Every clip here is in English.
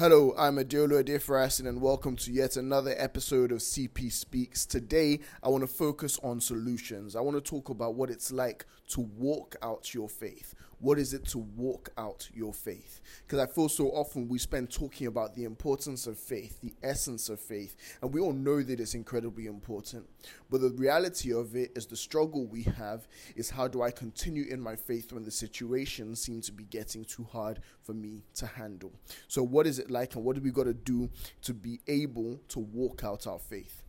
Hello, I'm Adeolo Adefrasin and welcome to yet another episode of CP Speaks. Today, I want to focus on solutions. I want to talk about what it's like to walk out your faith. What is it to walk out your faith? Because I feel so often we spend talking about the importance of faith, the essence of faith, and we all know that it's incredibly important. But the reality of it is the struggle we have is how do I continue in my faith when the situation seems to be getting too hard for me to handle? So, what is it like, and what do we got to do to be able to walk out our faith?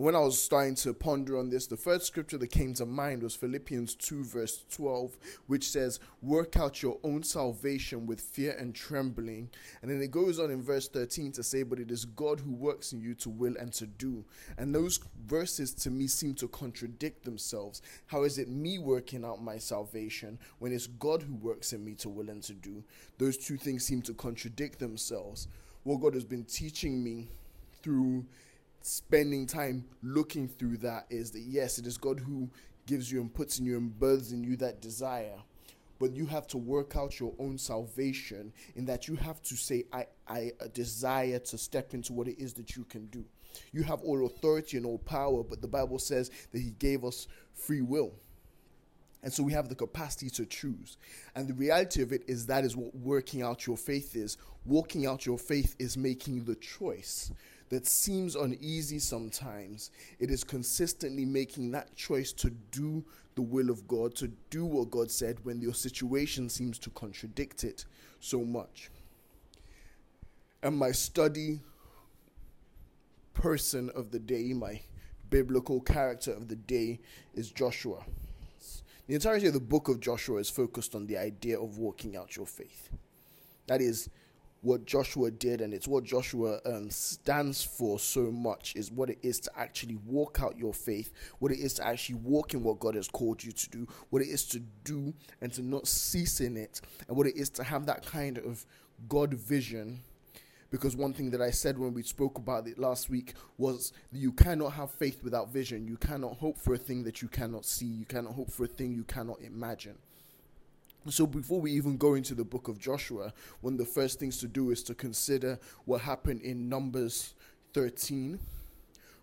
When I was starting to ponder on this, the first scripture that came to mind was Philippians 2, verse 12, which says, Work out your own salvation with fear and trembling. And then it goes on in verse 13 to say, But it is God who works in you to will and to do. And those verses to me seem to contradict themselves. How is it me working out my salvation when it's God who works in me to will and to do? Those two things seem to contradict themselves. What God has been teaching me through spending time looking through that is that yes, it is God who gives you and puts in you and births in you that desire. But you have to work out your own salvation in that you have to say, I, I desire to step into what it is that you can do. You have all authority and all power, but the Bible says that He gave us free will. And so we have the capacity to choose. And the reality of it is that is what working out your faith is. Walking out your faith is making the choice that seems uneasy sometimes, it is consistently making that choice to do the will of God, to do what God said when your situation seems to contradict it so much. And my study person of the day, my biblical character of the day, is Joshua. The entirety of the book of Joshua is focused on the idea of walking out your faith. That is, what Joshua did, and it's what Joshua um, stands for so much, is what it is to actually walk out your faith, what it is to actually walk in what God has called you to do, what it is to do and to not cease in it, and what it is to have that kind of God vision. Because one thing that I said when we spoke about it last week was you cannot have faith without vision. You cannot hope for a thing that you cannot see. You cannot hope for a thing you cannot imagine. So, before we even go into the book of Joshua, one of the first things to do is to consider what happened in Numbers 13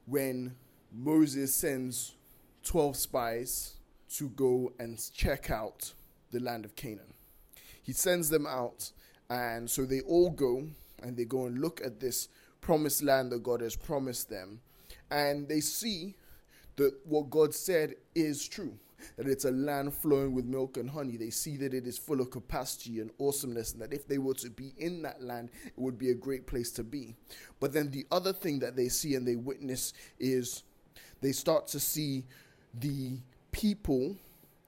when Moses sends 12 spies to go and check out the land of Canaan. He sends them out, and so they all go and they go and look at this promised land that God has promised them, and they see that what God said is true that it's a land flowing with milk and honey. They see that it is full of capacity and awesomeness, and that if they were to be in that land, it would be a great place to be. But then the other thing that they see and they witness is they start to see the people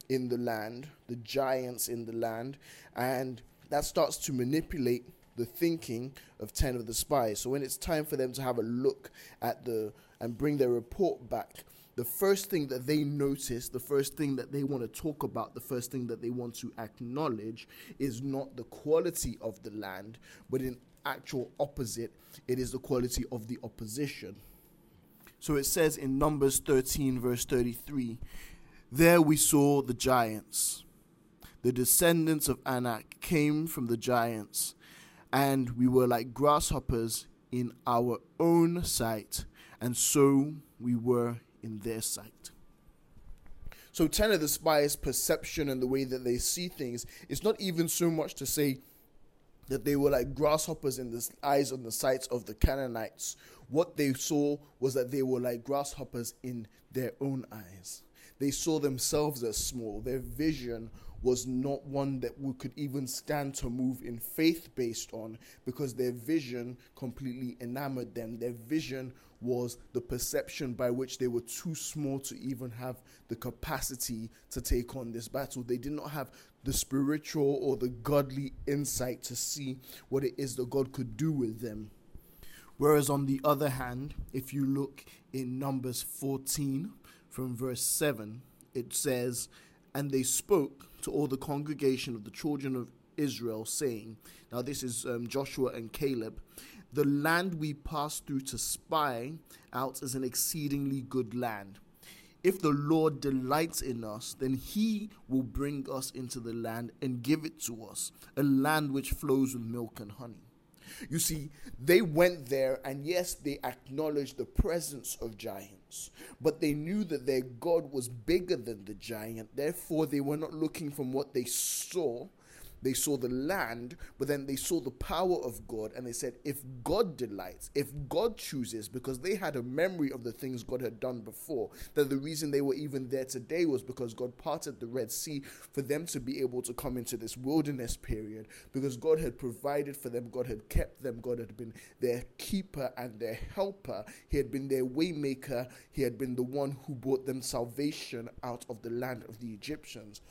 in the land, the giants in the land, and that starts to manipulate the thinking of 10 of the spies. So when it's time for them to have a look at the and bring their report back, the first thing that they notice, the first thing that they want to talk about, the first thing that they want to acknowledge is not the quality of the land, but in actual opposite, it is the quality of the opposition. So it says in Numbers 13, verse 33 There we saw the giants. The descendants of Anak came from the giants, and we were like grasshoppers in our own sight, and so we were in their sight. So, 10 of the spies' perception and the way that they see things is not even so much to say that they were like grasshoppers in the eyes and the sights of the Canaanites. What they saw was that they were like grasshoppers in their own eyes. They saw themselves as small. Their vision was not one that we could even stand to move in faith based on because their vision completely enamored them. Their vision was the perception by which they were too small to even have the capacity to take on this battle. They did not have the spiritual or the godly insight to see what it is that God could do with them. Whereas, on the other hand, if you look in Numbers 14 from verse 7, it says, And they spoke to all the congregation of the children of Israel, saying, Now this is um, Joshua and Caleb, the land we pass through to spy out is an exceedingly good land. If the Lord delights in us, then he will bring us into the land and give it to us, a land which flows with milk and honey. You see, they went there, and yes, they acknowledged the presence of giants, but they knew that their God was bigger than the giant. Therefore, they were not looking from what they saw, they saw the land, but then they saw the power of God, and they said, If God delights, if God chooses, because they had a memory of the things God had done before, that the reason they were even there today was because God parted the Red Sea for them to be able to come into this wilderness period, because God had provided for them, God had kept them, God had been their keeper and their helper, He had been their waymaker, He had been the one who brought them salvation out of the land of the Egyptians.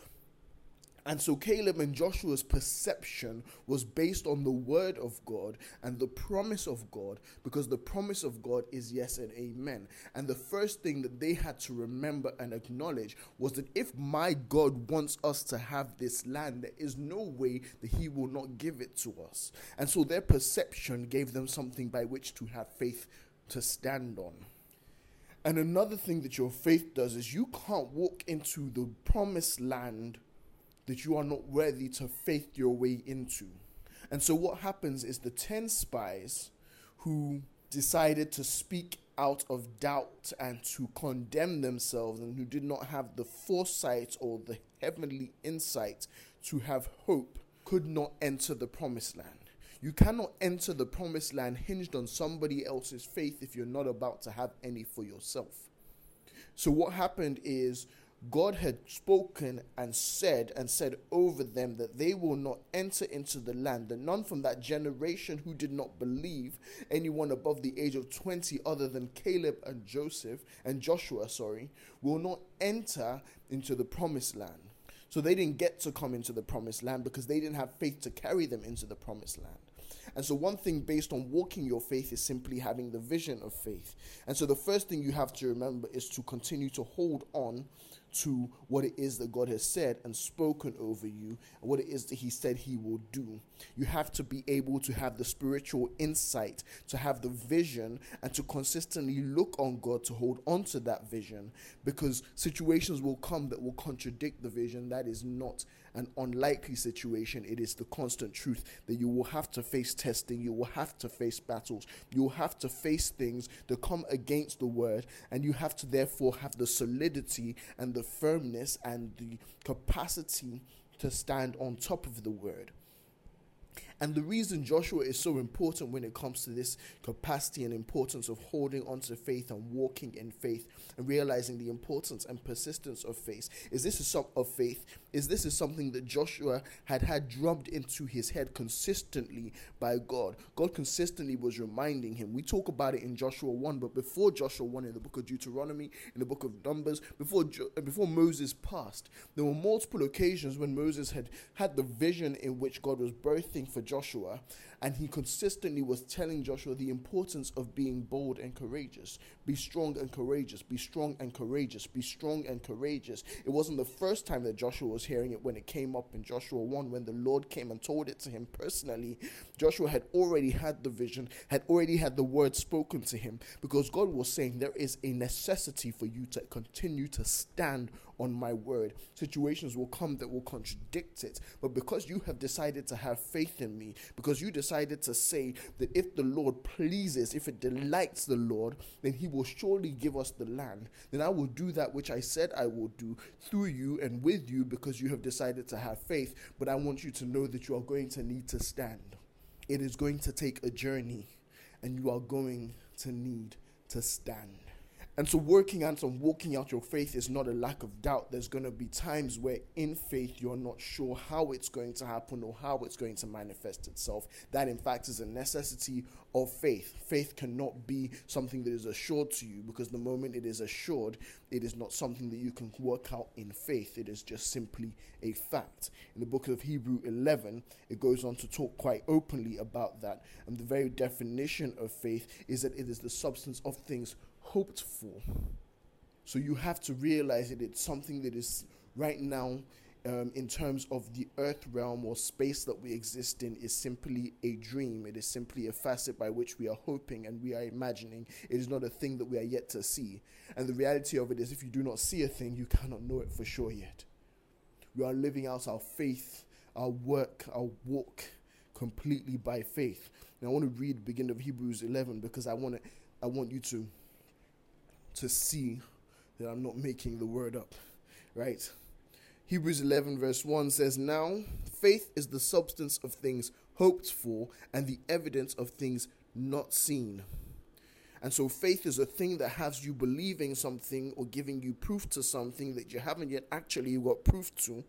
And so Caleb and Joshua's perception was based on the word of God and the promise of God, because the promise of God is yes and amen. And the first thing that they had to remember and acknowledge was that if my God wants us to have this land, there is no way that He will not give it to us. And so their perception gave them something by which to have faith to stand on. And another thing that your faith does is you can't walk into the promised land that you are not worthy to faith your way into. And so what happens is the 10 spies who decided to speak out of doubt and to condemn themselves and who did not have the foresight or the heavenly insight to have hope could not enter the promised land. You cannot enter the promised land hinged on somebody else's faith if you're not about to have any for yourself. So, what happened is God had spoken and said and said over them that they will not enter into the land, that none from that generation who did not believe, anyone above the age of 20 other than Caleb and Joseph and Joshua, sorry, will not enter into the promised land. So they didn't get to come into the promised land because they didn't have faith to carry them into the promised land. And so, one thing based on walking your faith is simply having the vision of faith. And so, the first thing you have to remember is to continue to hold on to what it is that God has said and spoken over you and what it is that He said He will do. You have to be able to have the spiritual insight, to have the vision, and to consistently look on God to hold on to that vision because situations will come that will contradict the vision. That is not an unlikely situation. It is the constant truth that you will have to face testing, you will have to face battles, you will have to face things that come against the word, and you have to therefore have the solidity and the firmness and the capacity to stand on top of the word. And the reason Joshua is so important when it comes to this capacity and importance of holding on to faith and walking in faith and realizing the importance and persistence of faith is this is some of faith is this is something that Joshua had had drummed into his head consistently by God. God consistently was reminding him. We talk about it in Joshua 1, but before Joshua 1 in the book of Deuteronomy, in the book of Numbers, before before Moses passed, there were multiple occasions when Moses had had the vision in which God was birthing for Joshua, and he consistently was telling Joshua the importance of being bold and courageous. Be strong and courageous. Be strong and courageous. Be strong and courageous. It wasn't the first time that Joshua was hearing it when it came up in Joshua 1 when the Lord came and told it to him personally. Joshua had already had the vision, had already had the word spoken to him because God was saying there is a necessity for you to continue to stand on my word. Situations will come that will contradict it. But because you have decided to have faith in me, because you decided to say that if the Lord pleases, if it delights the Lord, then he will surely give us the land. Then I will do that which I said I will do through you and with you because you have decided to have faith. But I want you to know that you are going to need to stand. It is going to take a journey, and you are going to need to stand. And so, working out and walking out your faith is not a lack of doubt. There's going to be times where, in faith, you're not sure how it's going to happen or how it's going to manifest itself. That, in fact, is a necessity of faith. Faith cannot be something that is assured to you because the moment it is assured, it is not something that you can work out in faith. It is just simply a fact. In the book of Hebrew 11, it goes on to talk quite openly about that. And the very definition of faith is that it is the substance of things hoped for. So you have to realize that it's something that is right now, um, in terms of the earth realm or space that we exist in, is simply a dream. It is simply a facet by which we are hoping and we are imagining. It is not a thing that we are yet to see. And the reality of it is, if you do not see a thing, you cannot know it for sure yet. We are living out our faith, our work, our walk completely by faith. Now I want to read the beginning of Hebrews 11 because I want to, I want you to to see that I'm not making the word up, right? Hebrews 11 verse 1 says, "Now faith is the substance of things hoped for and the evidence of things not seen." And so faith is a thing that has you believing something or giving you proof to something that you haven't yet actually got proof to.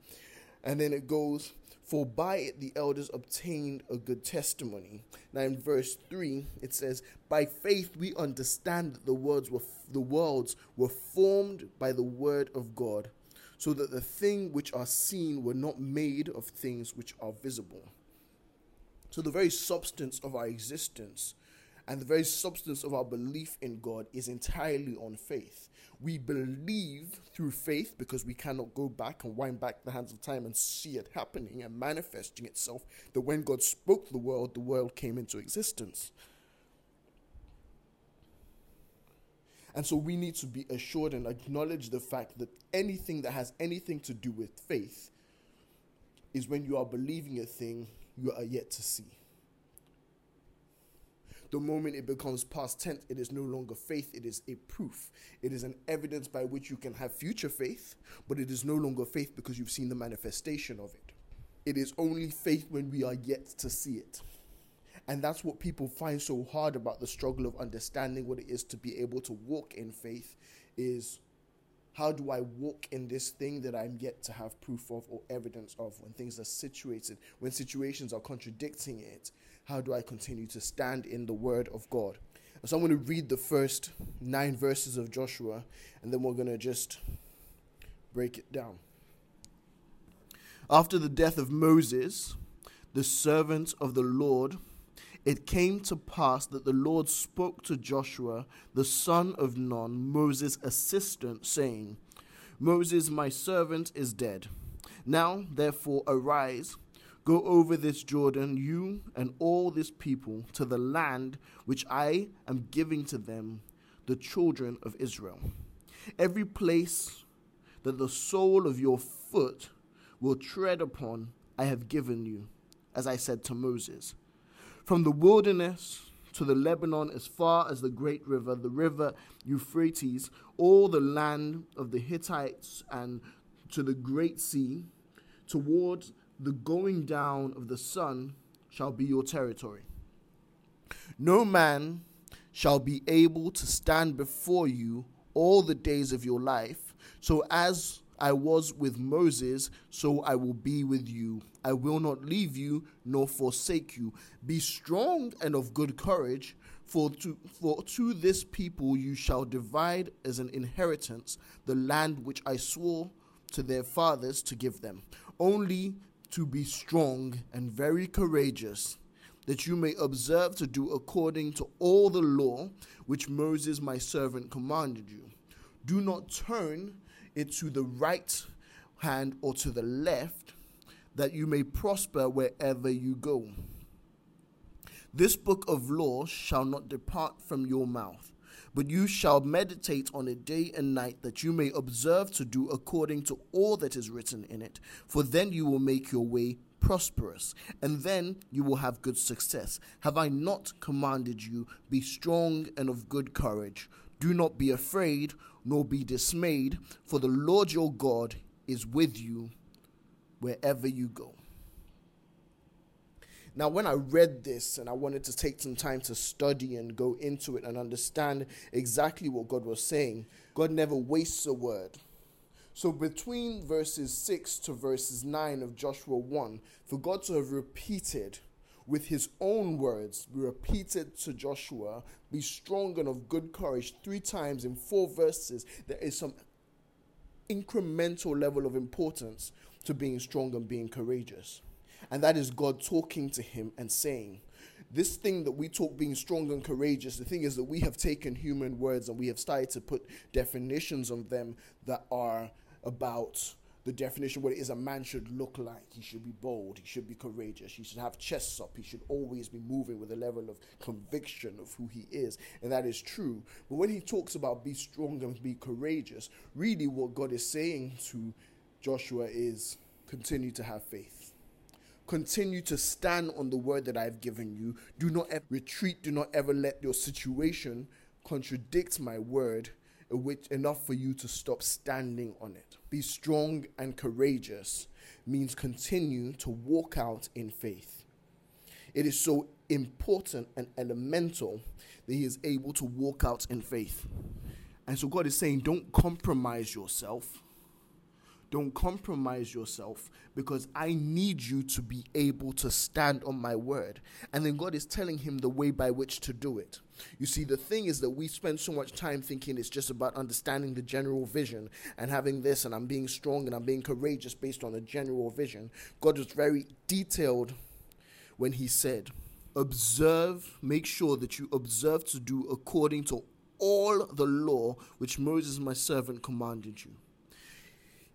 And then it goes, For by it the elders obtained a good testimony. Now in verse 3, it says, By faith we understand that the words were the worlds were formed by the word of God, so that the things which are seen were not made of things which are visible. So the very substance of our existence and the very substance of our belief in God is entirely on faith. We believe through faith because we cannot go back and wind back the hands of time and see it happening and manifesting itself. That when God spoke the world, the world came into existence. And so we need to be assured and acknowledge the fact that anything that has anything to do with faith is when you are believing a thing you are yet to see the moment it becomes past tense, it is no longer faith, it is a proof. It is an evidence by which you can have future faith, but it is no longer faith because you've seen the manifestation of it. It is only faith when we are yet to see it. And that's what people find so hard about the struggle of understanding what it is to be able to walk in faith is how do I walk in this thing that I'm yet to have proof of or evidence of when things are situated, when situations are contradicting it? How do I continue to stand in the word of God? So I'm going to read the first nine verses of Joshua and then we're going to just break it down. After the death of Moses, the servant of the Lord, it came to pass that the Lord spoke to Joshua, the son of Nun, Moses' assistant, saying, Moses, my servant, is dead. Now, therefore, arise Go over this Jordan, you and all this people, to the land which I am giving to them, the children of Israel. Every place that the sole of your foot will tread upon, I have given you, as I said to Moses. From the wilderness to the Lebanon, as far as the great river, the river Euphrates, all the land of the Hittites, and to the great sea, towards the going down of the sun shall be your territory. No man shall be able to stand before you all the days of your life. So as I was with Moses, so I will be with you. I will not leave you nor forsake you. Be strong and of good courage, for to, for to this people you shall divide as an inheritance the land which I swore to their fathers to give them. Only to be strong and very courageous, that you may observe to do according to all the law which Moses my servant commanded you. Do not turn it to the right hand or to the left, that you may prosper wherever you go. This book of law shall not depart from your mouth but you shall meditate on it day and night, that you may observe to do according to all that is written in it. For then you will make your way prosperous, and then you will have good success. Have I not commanded you? Be strong and of good courage. Do not be afraid, nor be dismayed, for the Lord your God is with you wherever you go. Now, when I read this and I wanted to take some time to study and go into it and understand exactly what God was saying, God never wastes a word. So, between verses 6 to verses 9 of Joshua 1, for God to have repeated with his own words, repeated to Joshua, be strong and of good courage three times in four verses, there is some incremental level of importance to being strong and being courageous. And that is God talking to him and saying, this thing that we talk being strong and courageous, the thing is that we have taken human words and we have started to put definitions on them that are about the definition what it is a man should look like. He should be bold, he should be courageous, he should have chests up, he should always be moving with a level of conviction of who he is. And that is true. But when he talks about be strong and be courageous, really what God is saying to Joshua is continue to have faith Continue to stand on the word that I've given you. Do not ever retreat. Do not ever let your situation contradict my word which enough for you to stop standing on it. Be strong and courageous means continue to walk out in faith. It is so important and elemental that he is able to walk out in faith. And so God is saying, don't compromise yourself don't compromise yourself because I need you to be able to stand on my word. And then God is telling him the way by which to do it. You see, the thing is that we spend so much time thinking it's just about understanding the general vision and having this, and I'm being strong and I'm being courageous based on a general vision. God was very detailed when He said, Observe, make sure that you observe to do according to all the law which Moses, my servant, commanded you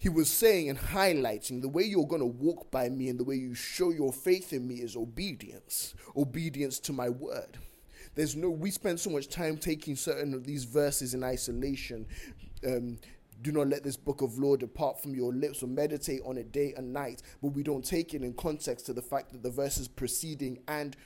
he was saying and highlighting the way you're going to walk by me and the way you show your faith in me is obedience, obedience to my word. There's no, we spend so much time taking certain of these verses in isolation. Um, do not let this book of law depart from your lips or meditate on it day and night but we don't take it in context to the fact that the verses preceding and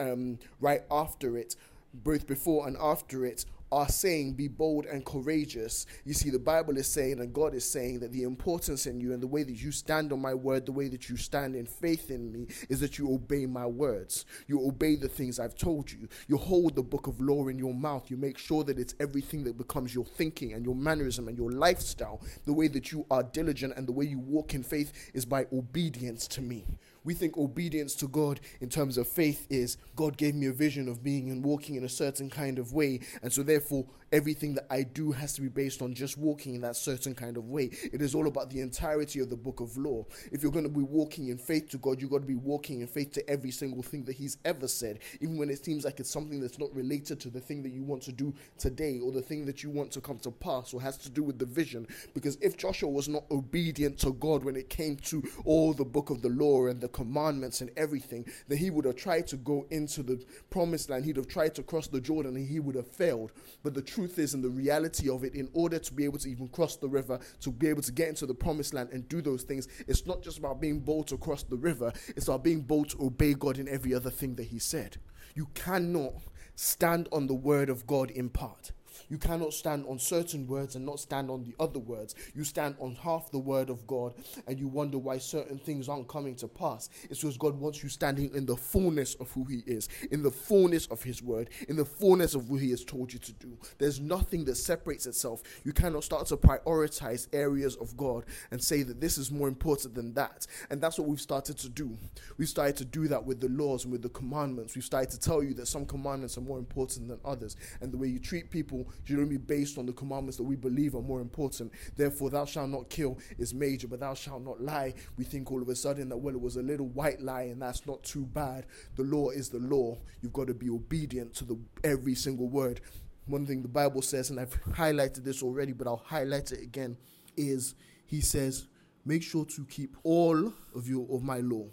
um, right after it both before and after it are saying, Be bold and courageous. You see, the Bible is saying, and God is saying, that the importance in you and the way that you stand on my word, the way that you stand in faith in me, is that you obey my words. You obey the things I've told you. You hold the book of law in your mouth. You make sure that it's everything that becomes your thinking and your mannerism and your lifestyle. The way that you are diligent and the way you walk in faith is by obedience to me. We think obedience to God in terms of faith is God gave me a vision of being and walking in a certain kind of way, and so therefore everything that I do has to be based on just walking in that certain kind of way. It is all about the entirety of the book of law. If you're going to be walking in faith to God, you've got to be walking in faith to every single thing that He's ever said, even when it seems like it's something that's not related to the thing that you want to do today or the thing that you want to come to pass or has to do with the vision. Because if Joshua was not obedient to God when it came to all the book of the law and the commandments and everything, then he would have tried to go into the promised land. He'd have tried to cross the Jordan and he would have failed. But the truth is, and the reality of it, in order to be able to even cross the river, to be able to get into the promised land and do those things, it's not just about being bold to cross the river, it's about being bold to obey God in every other thing that He said. You cannot stand on the word of God in part. You cannot stand on certain words and not stand on the other words. You stand on half the word of God and you wonder why certain things aren't coming to pass. It's because God wants you standing in the fullness of who He is, in the fullness of His word, in the fullness of what He has told you to do. There's nothing that separates itself. You cannot start to prioritize areas of God and say that this is more important than that. And that's what we've started to do. We've started to do that with the laws and with the commandments. We've started to tell you that some commandments are more important than others. And the way you treat people be based on the commandments that we believe are more important. Therefore, thou shalt not kill is major, but thou shalt not lie. We think all of a sudden that, well, it was a little white lie and that's not too bad. The law is the law. You've got to be obedient to the every single word. One thing the Bible says, and I've highlighted this already, but I'll highlight it again, is he says, make sure to keep all of you of my law.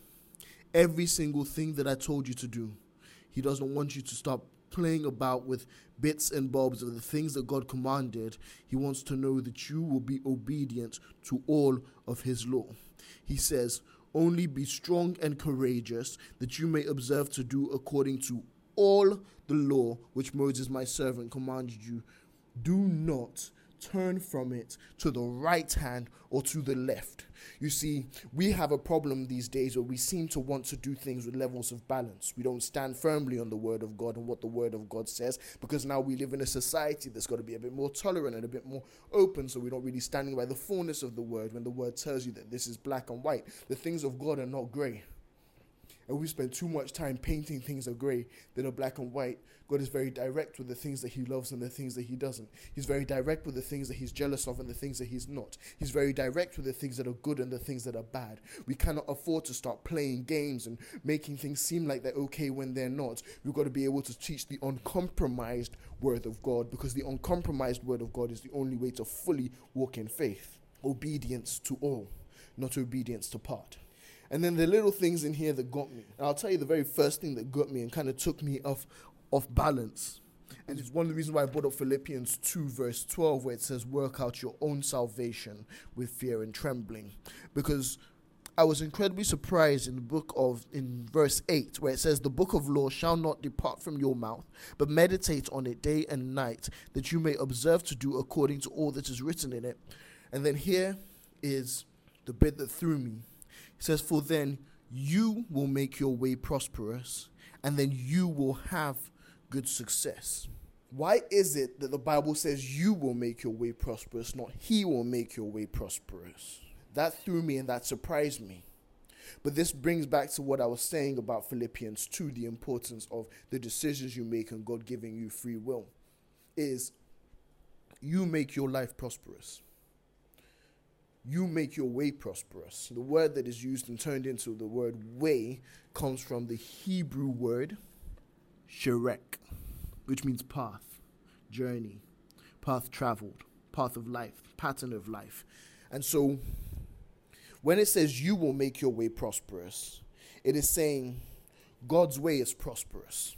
Every single thing that I told you to do. He doesn't want you to stop playing about with bits and bobs of the things that God commanded, He wants to know that you will be obedient to all of His law. He says, Only be strong and courageous, that you may observe to do according to all the law which Moses my servant commanded you. Do not turn from it to the right hand or to the left. You see, we have a problem these days where we seem to want to do things with levels of balance. We don't stand firmly on the word of God and what the word of God says because now we live in a society that's got to be a bit more tolerant and a bit more open, so we're not really standing by the fullness of the word when the word tells you that this is black and white. The things of God are not grey. And we spend too much time painting things are grey that are black and white. God is very direct with the things that He loves and the things that He doesn't. He's very direct with the things that He's jealous of and the things that He's not. He's very direct with the things that are good and the things that are bad. We cannot afford to start playing games and making things seem like they're okay when they're not. We've got to be able to teach the uncompromised Word of God because the uncompromised Word of God is the only way to fully walk in faith. Obedience to all, not obedience to part. And then the little things in here that got me. And I'll tell you the very first thing that got me and kind of took me off off balance. And it's one of the reasons why I brought up Philippians 2, verse 12, where it says, Work out your own salvation with fear and trembling. Because I was incredibly surprised in the book of in verse 8 where it says the book of law shall not depart from your mouth but meditate on it day and night that you may observe to do according to all that is written in it. And then here is the bit that threw me. Says for then you will make your way prosperous and then you will have good success. Why is it that the Bible says you will make your way prosperous, not he will make your way prosperous? That threw me and that surprised me. But this brings back to what I was saying about Philippians 2 the importance of the decisions you make and God giving you free will. Is you make your life prosperous. You make your way prosperous. The word that is used and turned into the word way comes from the Hebrew word sherek, which means path, journey, path traveled, path of life, pattern of life. And so when it says you will make your way prosperous, it is saying God's way is prosperous.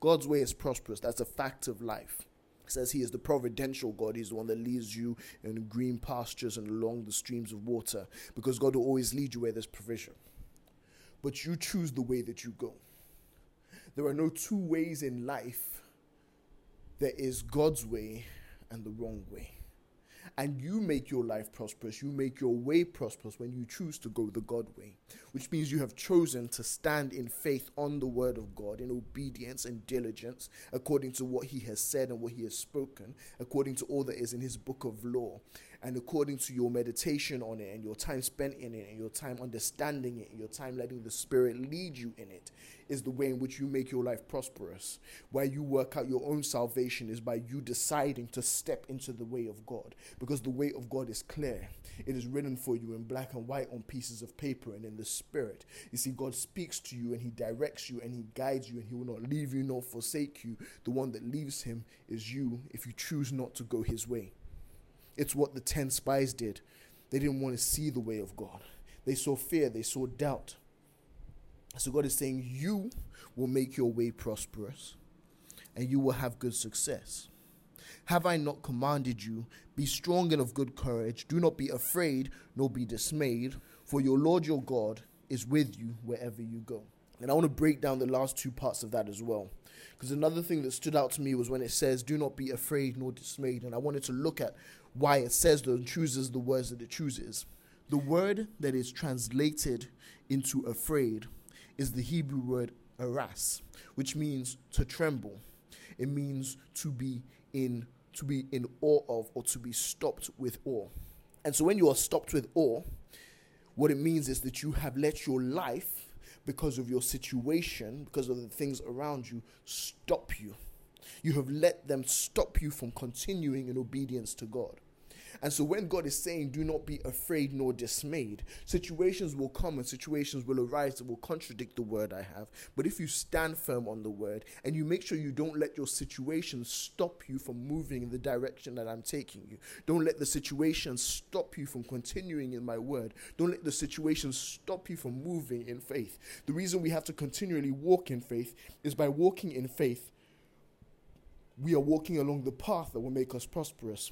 God's way is prosperous. That's a fact of life. Says he is the providential God. He's the one that leads you in green pastures and along the streams of water because God will always lead you where there's provision. But you choose the way that you go. There are no two ways in life. There is God's way and the wrong way and you make your life prosperous. You make your way prosperous when you choose to go the God way, which means you have chosen to stand in faith on the word of God, in obedience and diligence, according to what He has said and what He has spoken, according to all that is in His book of law, and according to your meditation on it, and your time spent in it, and your time understanding it, and your time letting the Spirit lead you in it is the way in which you make your life prosperous. Where you work out your own salvation is by you deciding to step into the way of God. Because the way of God is clear. It is written for you in black and white on pieces of paper and in the spirit. You see, God speaks to you and He directs you and He guides you and He will not leave you nor forsake you. The one that leaves Him is you if you choose not to go His way. It's what the 10 spies did. They didn't want to see the way of God. They saw fear, they saw doubt. So God is saying, You will make your way prosperous and you will have good success. Have I not commanded you? Be strong and of good courage. Do not be afraid, nor be dismayed, for your Lord your God is with you wherever you go. And I want to break down the last two parts of that as well. Because another thing that stood out to me was when it says, Do not be afraid nor dismayed. And I wanted to look at why it says that and chooses the words that it chooses. The word that is translated into afraid is the Hebrew word aras, which means to tremble. It means to be in to be in awe of or to be stopped with awe. And so when you are stopped with awe, what it means is that you have let your life because of your situation, because of the things around you, stop you. You have let them stop you from continuing in obedience to God. And so when God is saying, do not be afraid nor dismayed, situations will come and situations will arise that will contradict the word I have. But if you stand firm on the word and you make sure you don't let your situation stop you from moving in the direction that I'm taking you, don't let the situation stop you from continuing in my word, don't let the situation stop you from moving in faith. The reason we have to continually walk in faith is by walking in faith. We are walking along the path that will make us prosperous.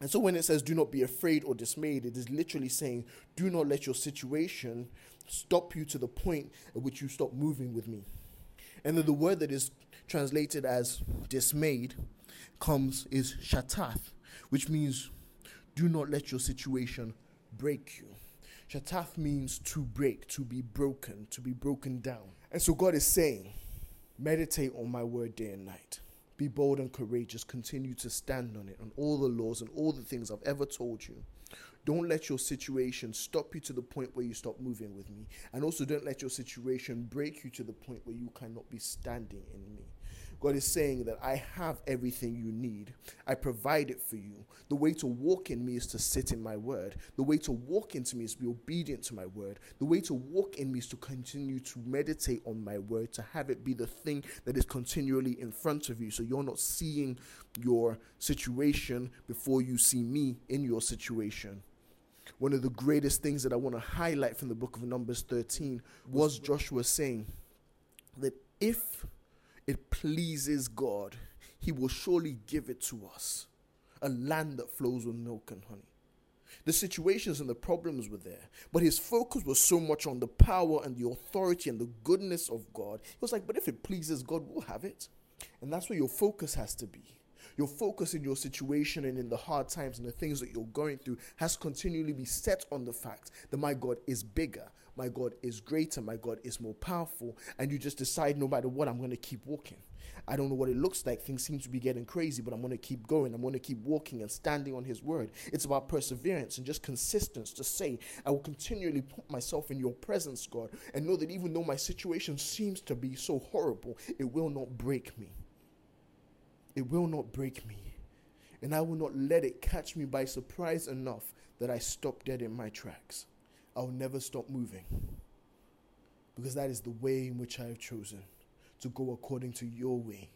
And so when it says, do not be afraid or dismayed, it is literally saying, do not let your situation stop you to the point at which you stop moving with me. And then the word that is translated as dismayed comes is shatath, which means do not let your situation break you. Shatath means to break, to be broken, to be broken down. And so God is saying, meditate on my word day and night. Be bold and courageous. Continue to stand on it, on all the laws and all the things I've ever told you. Don't let your situation stop you to the point where you stop moving with me. And also, don't let your situation break you to the point where you cannot be standing in me. God is saying that I have everything you need. I provide it for you. The way to walk in me is to sit in my word. The way to walk into me is to be obedient to my word. The way to walk in me is to continue to meditate on my word, to have it be the thing that is continually in front of you. So you're not seeing your situation before you see me in your situation one of the greatest things that I want to highlight from the book of Numbers 13 was Joshua saying that if it pleases God, He will surely give it to us a land that flows with milk and honey. The situations and the problems were there, but his focus was so much on the power and the authority and the goodness of God. He was like, But if it pleases God, we'll have it. And that's where your focus has to be. Your focus in your situation and in the hard times and the things that you're going through has continually be set on the fact that my God is bigger, my God is greater, my God is more powerful, and you just decide no matter what, I'm going to keep walking. I don't know what it looks like. Things seem to be getting crazy, but I'm going to keep going. I'm going to keep walking and standing on His word. It's about perseverance and just consistency to say, I will continually put myself in your presence, God, and know that even though my situation seems to be so horrible, it will not break me. It will not break me. And I will not let it catch me by surprise enough that I stop dead in my tracks. I'll never stop moving. Because that is the way in which I have chosen to go according to your way